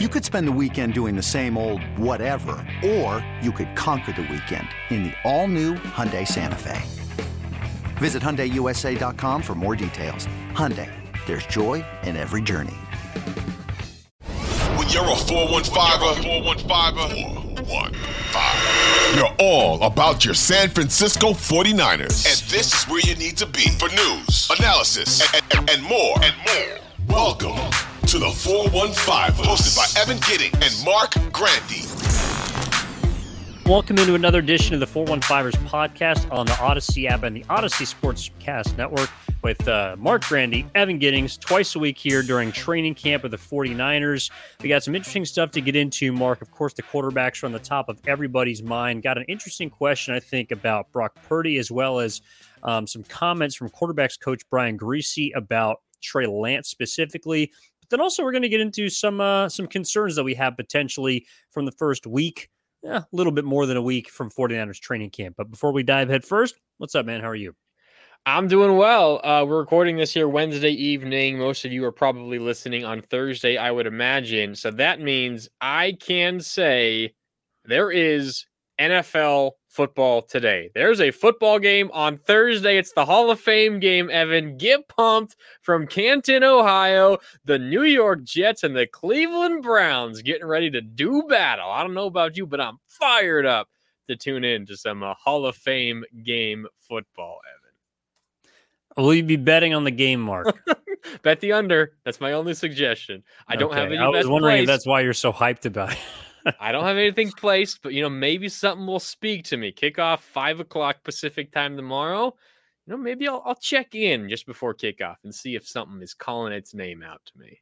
You could spend the weekend doing the same old whatever, or you could conquer the weekend in the all-new Hyundai Santa Fe. Visit HyundaiUSA.com for more details. Hyundai, there's joy in every journey. When you're a 415er, 415er, 415. You're all about your San Francisco 49ers. And this is where you need to be for news, analysis, and, and, and more. And more. Welcome to the 415, hosted by Evan Gidding and Marc Grandi. Welcome into another edition of the 415ers podcast on the Audacy app and the Audacy Sportscast Network with uh, Marc Grandi, Evan Giddings, twice a week here during training camp of the 49ers. We got some interesting stuff to get into, Marc. Of course, the quarterbacks are on the top of everybody's mind. Got an interesting question, I think, about Brock Purdy, as well as um, some comments from quarterbacks coach Brian Griese about Trey Lance specifically. Then also, we're going to get into some uh, some concerns that we have potentially from the first week yeah, a little bit more than a week from 49ers training camp. But before we dive head first, what's up, man? How are you? I'm doing well. Uh, we're recording this here Wednesday evening. Most of you are probably listening on Thursday, I would imagine. So that means I can say there is NFL football today. There's a football game on Thursday. It's the Hall of Fame game, Evan. Get pumped from Canton, Ohio. The New York Jets and the Cleveland Browns getting ready to do battle. I don't know about you, but I'm fired up to tune in to some uh, Hall of Fame game football, Evan. Will you be betting on the game, Marc? Bet the under. That's my only suggestion. I don't Okay, have any. I was wondering if that's why you're so hyped about it. I don't have anything placed, but you know, maybe something will speak to me. Kickoff five o'clock Pacific time tomorrow. You know, maybe I'll, I'll check in just before kickoff and see if something is calling its name out to me.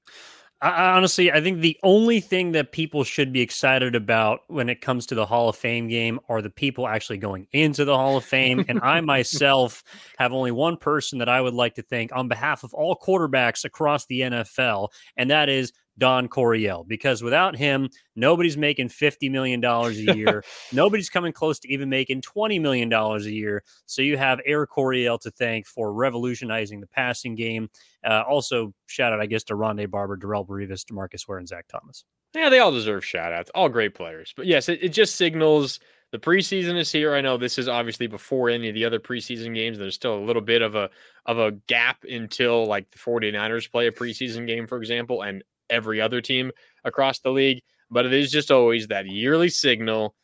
I, honestly, I think the only thing that people should be excited about when it comes to the Hall of Fame game are the people actually going into the Hall of Fame. and I myself have only one person that I would like to thank on behalf of all quarterbacks across the NFL, and that is Don Coryell. Because without him, nobody's making $50 million a year. nobody's coming close to even making $20 million a year. So you have Eric Coryell to thank for revolutionizing the passing game. Uh, also, shout out, I guess, to Rondé Barber, Darrell Berevis, DeMarcus Ware, and Zach Thomas. Yeah, they all deserve shout outs. All great players. But yes, it, it just signals the preseason is here. I know this is obviously before any of the other preseason games. There's still a little bit of a of a gap until like the 49ers play a preseason game, for example, and every other team across the league. But it is just always that yearly signal.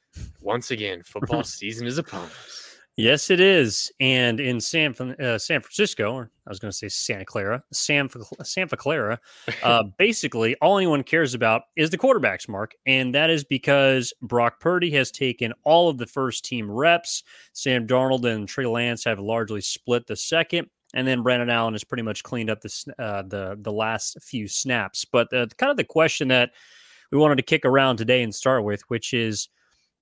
Once again, football season is upon us. Yes, it is. And in San uh, San Francisco, or I was going to say Santa Clara, San Santa Clara, uh, basically all anyone cares about is the quarterbacks, Marc, and that is because Brock Purdy has taken all of the first team reps. Sam Darnold and Trey Lance have largely split the second, and then Brandon Allen has pretty much cleaned up the uh, the the last few snaps. But uh, kind of the question that we wanted to kick around today and start with, which is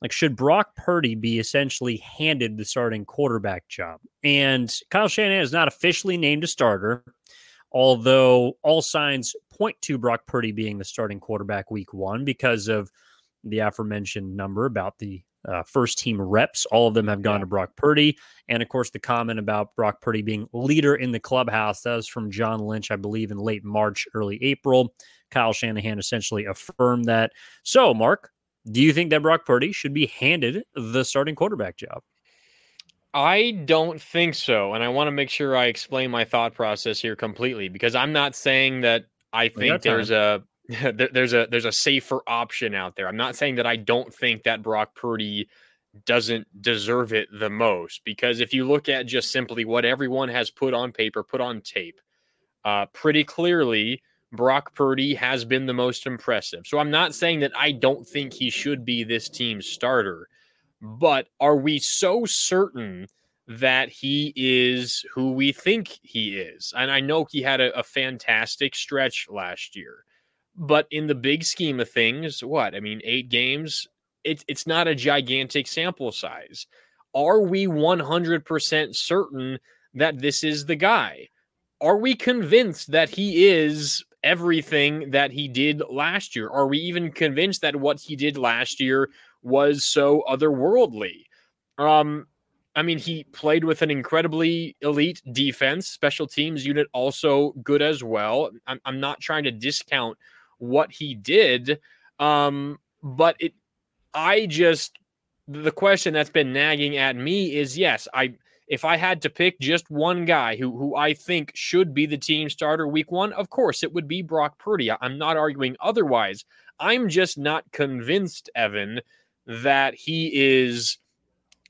like, should Brock Purdy be essentially handed the starting quarterback job? And Kyle Shanahan is not officially named a starter, although all signs point to Brock Purdy being the starting quarterback week one because of the aforementioned number about the uh, first team reps. All of them have gone Yeah. to Brock Purdy. And of course, the comment about Brock Purdy being leader in the clubhouse, that was from John Lynch, I believe, in late March, early April. Kyle Shanahan essentially affirmed that. So, Marc, do you think that Brock Purdy should be handed the starting quarterback job? I don't think so. And I want to make sure I explain my thought process here completely because I'm not saying that I think there's a there's a there's a safer option out there. I'm not saying that I don't think that Brock Purdy doesn't deserve it the most because if you look at just simply what everyone has put on paper, put on tape, uh, pretty clearly Brock Purdy has been the most impressive. So I'm not saying that I don't think he should be this team's starter, but are we so certain that he is who we think he is? And I know he had a, a fantastic stretch last year, but in the big scheme of things, what? I mean, eight games, it, it's not a gigantic sample size. Are we 100% certain that this is the guy? Are we convinced that he is everything that he did last year? Are we even convinced that what he did last year was so otherworldly? Um, I mean, he played with an incredibly elite defense, special teams unit also good as well. I'm, I'm not trying to discount what he did. Um, but it, I just, the question that's been nagging at me is yes, I, if I had to pick just one guy who who I think should be the team starter week one, of course it would be Brock Purdy. I'm not arguing otherwise. I'm just not convinced, Evan, that he is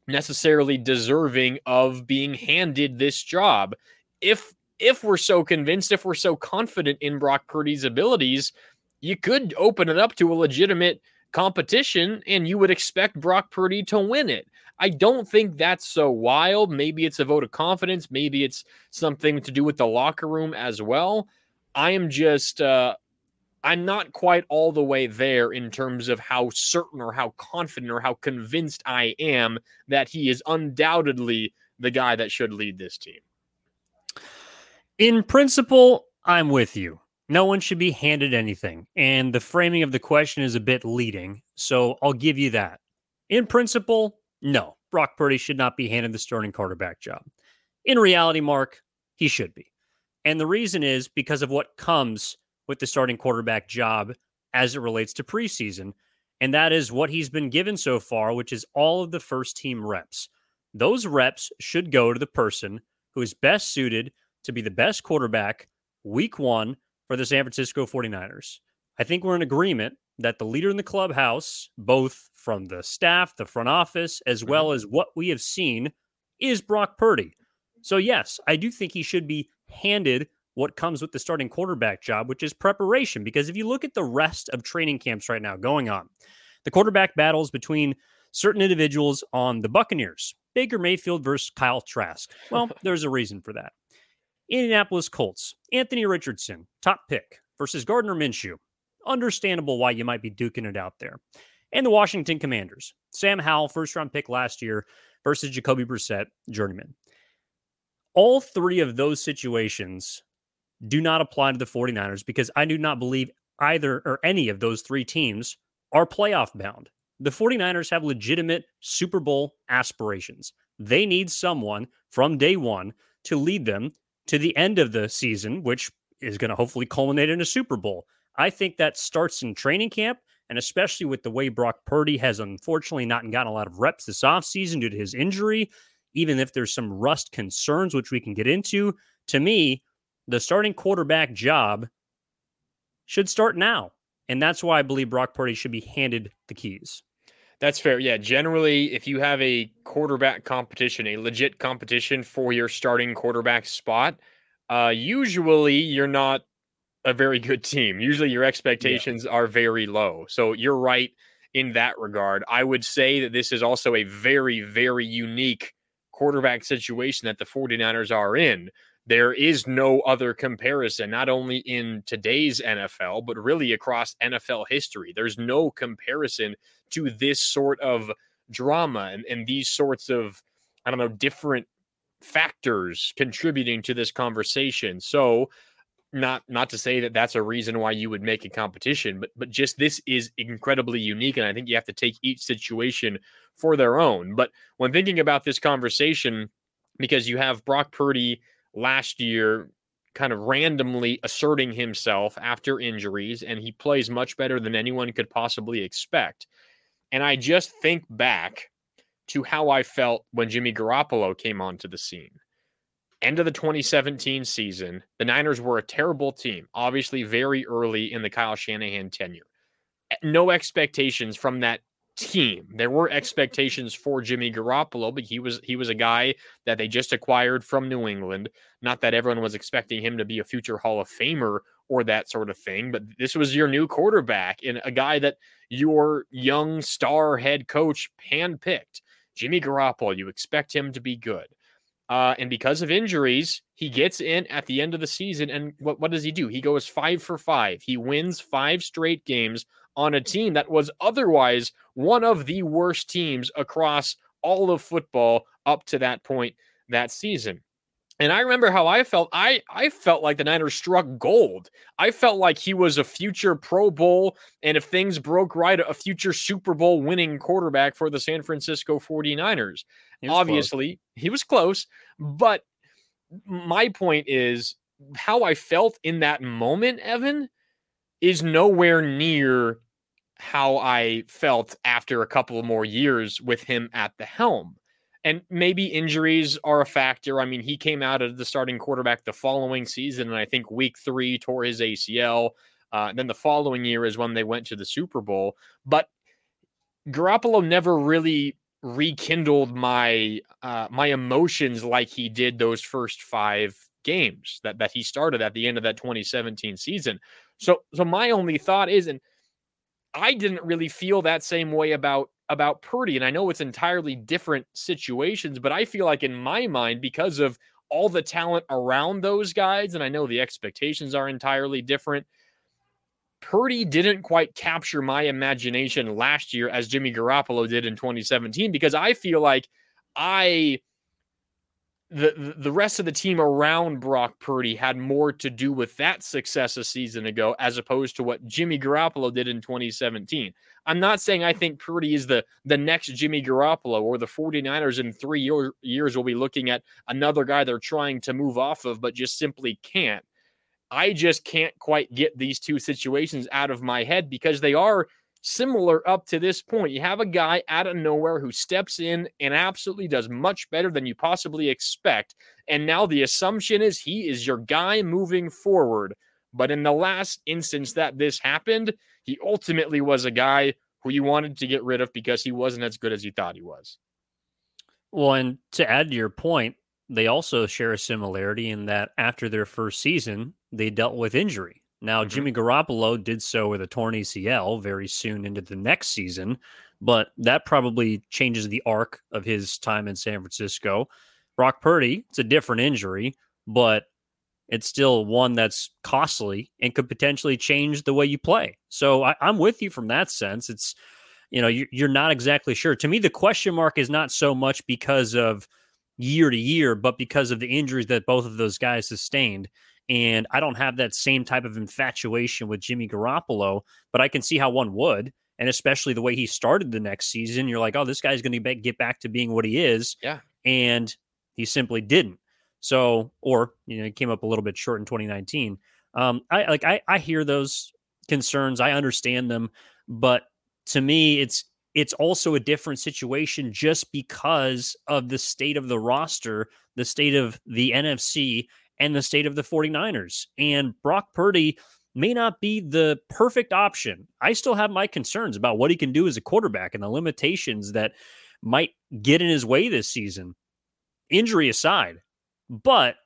necessarily deserving of being handed this job. If if we're so convinced, if we're so confident in Brock Purdy's abilities, you could open it up to a legitimate competition and you would expect Brock Purdy to win it. I don't think that's so wild. Maybe it's a vote of confidence. Maybe it's something to do with the locker room as well. I am just, uh, I'm not quite all the way there in terms of how certain or how confident or how convinced I am that he is undoubtedly the guy that should lead this team. In principle, I'm with you. No one should be handed anything. And the framing of the question is a bit leading. So I'll give you that. In principle, no. Brock Purdy should not be handed the starting quarterback job. In reality, Marc, he should be. And the reason is because of what comes with the starting quarterback job as it relates to preseason. And that is what he's been given so far, which is all of the first team reps. Those reps should go to the person who is best suited to be the best quarterback week one for the San Francisco 49ers. I think we're in agreement that the leader in the clubhouse, both from the staff, the front office, as mm-hmm. well as what we have seen, is Brock Purdy. So, yes, I do think he should be handed what comes with the starting quarterback job, which is preparation. Because if you look at the rest of training camps right now going on, the quarterback battles between certain individuals on the Buccaneers, Baker Mayfield versus Kyle Trask. Well, there's a reason for that. Indianapolis Colts, Anthony Richardson, top pick versus Gardner Minshew. Understandable why you might be duking it out there. And the Washington Commanders, Sam Howell, first round pick last year versus Jacoby Brissett, journeyman. All three of those situations do not apply to the 49ers because I do not believe either or any of those three teams are playoff bound. The 49ers have legitimate Super Bowl aspirations. They need someone from day one to lead them to the end of the season, which is going to hopefully culminate in a Super Bowl. I think that starts in training camp, and especially with the way Brock Purdy has unfortunately not gotten a lot of reps this offseason due to his injury, even if there's some rust concerns, which we can get into, to me, the starting quarterback job should start now. And that's why I believe Brock Purdy should be handed the keys. That's fair. Yeah. Generally, if you have a quarterback competition, a legit competition for your starting quarterback spot, uh, usually you're not a very good team. Usually your expectations yeah. are very low. So you're right in that regard. I would say that this is also a very, very unique quarterback situation that the 49ers are in there is no other comparison, not only in today's NFL, but really across NFL history. There's no comparison to this sort of drama and, and these sorts of, I don't know, different factors contributing to this conversation. So, not not to say that that's a reason why you would make a competition, but but just this is incredibly unique, and I think you have to take each situation for their own. But when thinking about this conversation, because you have Brock Purdy last year kind of randomly asserting himself after injuries, and he plays much better than anyone could possibly expect. And I just think back to how I felt when Jimmy Garoppolo came onto the scene. End of the 2017 season, the Niners were a terrible team, obviously very early in the Kyle Shanahan tenure. Eh, no expectations from that team. There were expectations for Jimmy Garoppolo, but he was he was a guy that they just acquired from New England. Not that everyone was expecting him to be a future Hall of Famer or that sort of thing, but this was your new quarterback and a guy that your young star head coach handpicked. Jimmy Garoppolo, you expect him to be good. Uh, and because of injuries, he gets in at the end of the season. And what, what does he do? He goes five for five. He wins five straight games on a team that was otherwise one of the worst teams across all of football up to that point that season. And I remember how I felt. I I felt like the Niners struck gold. I felt like he was a future Pro Bowl and if things broke right, a future Super Bowl winning quarterback for the San Francisco 49ers. He Obviously, close. he was close, but my point is how I felt in that moment, Evan is nowhere near how I felt after a couple more years with him at the helm. And maybe injuries are a factor. I mean, he came out as the starting quarterback the following season, and I think week three tore his ACL. Uh, then the following year is when they went to the Super Bowl. But Garoppolo never really rekindled my uh, my emotions like he did those first five games that that he started at the end of that 2017 season. So so my only thought is, and I didn't really feel that same way about about Purdy, and I know it's entirely different situations, but I feel like in my mind because of all the talent around those guys, and I know the expectations are entirely different. Purdy didn't quite capture my imagination last year as Jimmy Garoppolo did in 2017 because I feel like I the the rest of the team around Brock Purdy had more to do with that success a season ago as opposed to what Jimmy Garoppolo did in 2017. I'm not saying I think Purdy is the the next Jimmy Garoppolo or the 49ers in 3 year, years will be looking at another guy they're trying to move off of but just simply can't. I just can't quite get these two situations out of my head because they are similar up to this point. You have a guy out of nowhere who steps in and absolutely does much better than you possibly expect. And now the assumption is he is your guy moving forward. But in the last instance that this happened, he ultimately was a guy who you wanted to get rid of because he wasn't as good as you thought he was. Well, and to add to your point, they also share a similarity in that after their first season, they dealt with injury. Now, mm-hmm. Jimmy Garoppolo did so with a torn ACL very soon into the next season, but that probably changes the arc of his time in San Francisco. Brock Purdy, it's a different injury, but it's still one that's costly and could potentially change the way you play. So I, am with you from that sense. It's, you know, you're, you're not exactly sure. To me, the question mark is not so much because of year to year, but because of the injuries that both of those guys sustained. And I don't have that same type of infatuation with Jimmy Garoppolo, but I can see how one would. And especially the way he started the next season, you're like, oh, this guy's going to get back to being what he is. Yeah. And he simply didn't. So, or, you know, he came up a little bit short in 2019. Um, I like, I, I hear those concerns. I understand them. But to me, it's, it's also a different situation just because of the state of the roster, the state of the NFC, and the state of the 49ers. And Brock Purdy may not be the perfect option. I still have my concerns about what he can do as a quarterback and the limitations that might get in his way this season, injury aside. But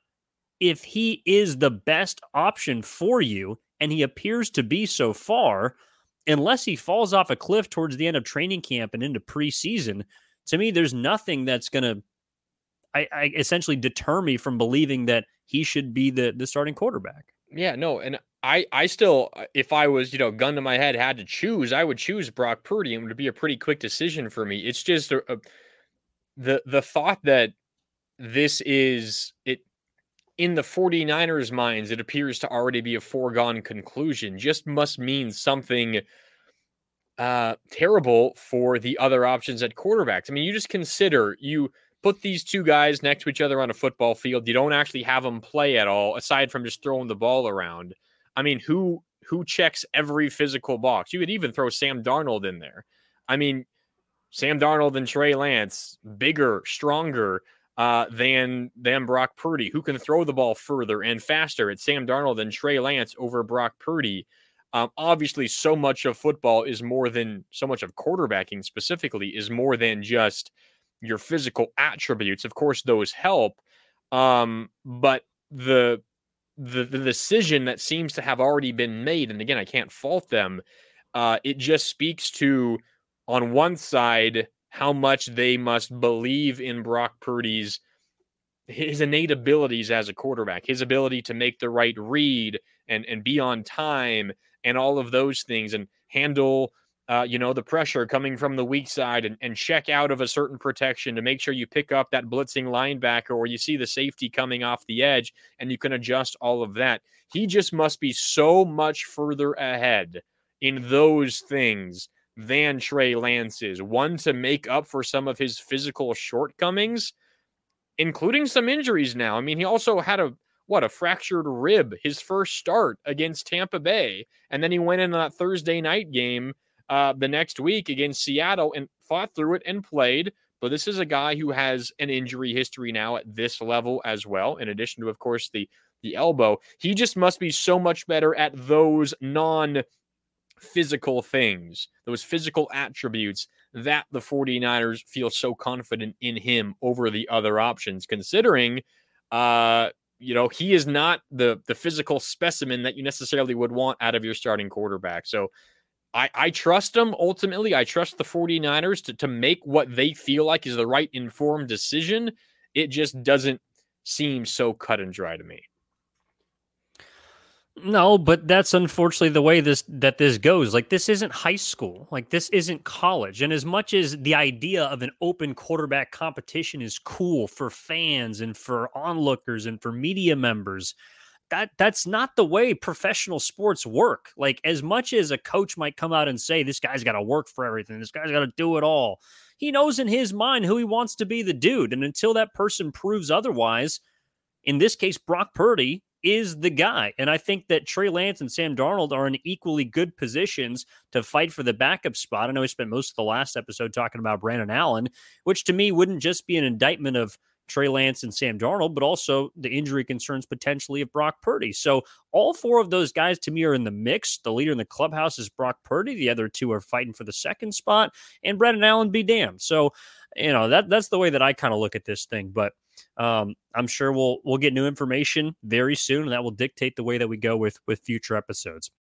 if he is the best option for you, and he appears to be so far, unless he falls off a cliff towards the end of training camp and into preseason, to me, there's nothing that's going to I, I, essentially deter me from believing that he should be the the starting quarterback. Yeah, no, and I I still uh, if I was, you know, gun to my head had to choose, I would choose Brock Purdy and it would be a pretty quick decision for me. It's just a, a, the the thought that this is it in the 49ers minds it appears to already be a foregone conclusion just must mean something uh terrible for the other options at quarterbacks. I mean, you just consider you put these two guys next to each other on a football field. You don't actually have them play at all, aside from just throwing the ball around. I mean, who who checks every physical box? You could even throw Sam Darnold in there. I mean, Sam Darnold and Trey Lance, bigger, stronger uh, than than Brock Purdy, who can throw the ball further and faster. It's Sam Darnold and Trey Lance over Brock Purdy. Um, obviously, so much of football is more than so much of quarterbacking specifically is more than just your physical attributes. Of course, those help. Um, but the, the the decision that seems to have already been made, and again, I can't fault them. Uh, it just speaks to, on one side, how much they must believe in Brock Purdy's his innate abilities as a quarterback, his ability to make the right read and and be on time, and all of those things, and handle uh, you know, the pressure coming from the weak side and, and check out of a certain protection to make sure you pick up that blitzing linebacker or you see the safety coming off the edge and you can adjust all of that. He just must be so much further ahead in those things than Trey Lance is. One to make up for some of his physical shortcomings, including some injuries now. I mean, he also had a what a fractured rib his first start against Tampa Bay, and then he went in that Thursday night game uh, the next week against Seattle and fought through it and played. But this is a guy who has an injury history now at this level as well, in addition to, of course, the the elbow. He just must be so much better at those non physical things, those physical attributes that the 49ers feel so confident in him over the other options, considering uh, you know, he is not the the physical specimen that you necessarily would want out of your starting quarterback. So I, I trust them ultimately. I trust the 49ers to, to make what they feel like is the right informed decision. It just doesn't seem so cut and dry to me. No, but that's unfortunately the way this that this goes. Like this isn't high school. Like this isn't college. And as much as the idea of an open quarterback competition is cool for fans and for onlookers and for media members, that that's not the way professional sports work. Like as much as a coach might come out and say this guy's got to work for everything, this guy's got to do it all. He knows in his mind who he wants to be the dude, and until that person proves otherwise, in this case Brock Purdy is the guy. And I think that Trey Lance and Sam Darnold are in equally good positions to fight for the backup spot. I know we spent most of the last episode talking about Brandon Allen, which to me wouldn't just be an indictment of Trey Lance and Sam Darnold, but also the injury concerns potentially of Brock Purdy. So all four of those guys to me are in the mix. The leader in the clubhouse is Brock Purdy. The other two are fighting for the second spot, and Brandon Allen be damned. So, you know, that that's the way that I kind of look at this thing. But um, I'm sure we'll we'll get new information very soon, and that will dictate the way that we go with with future episodes.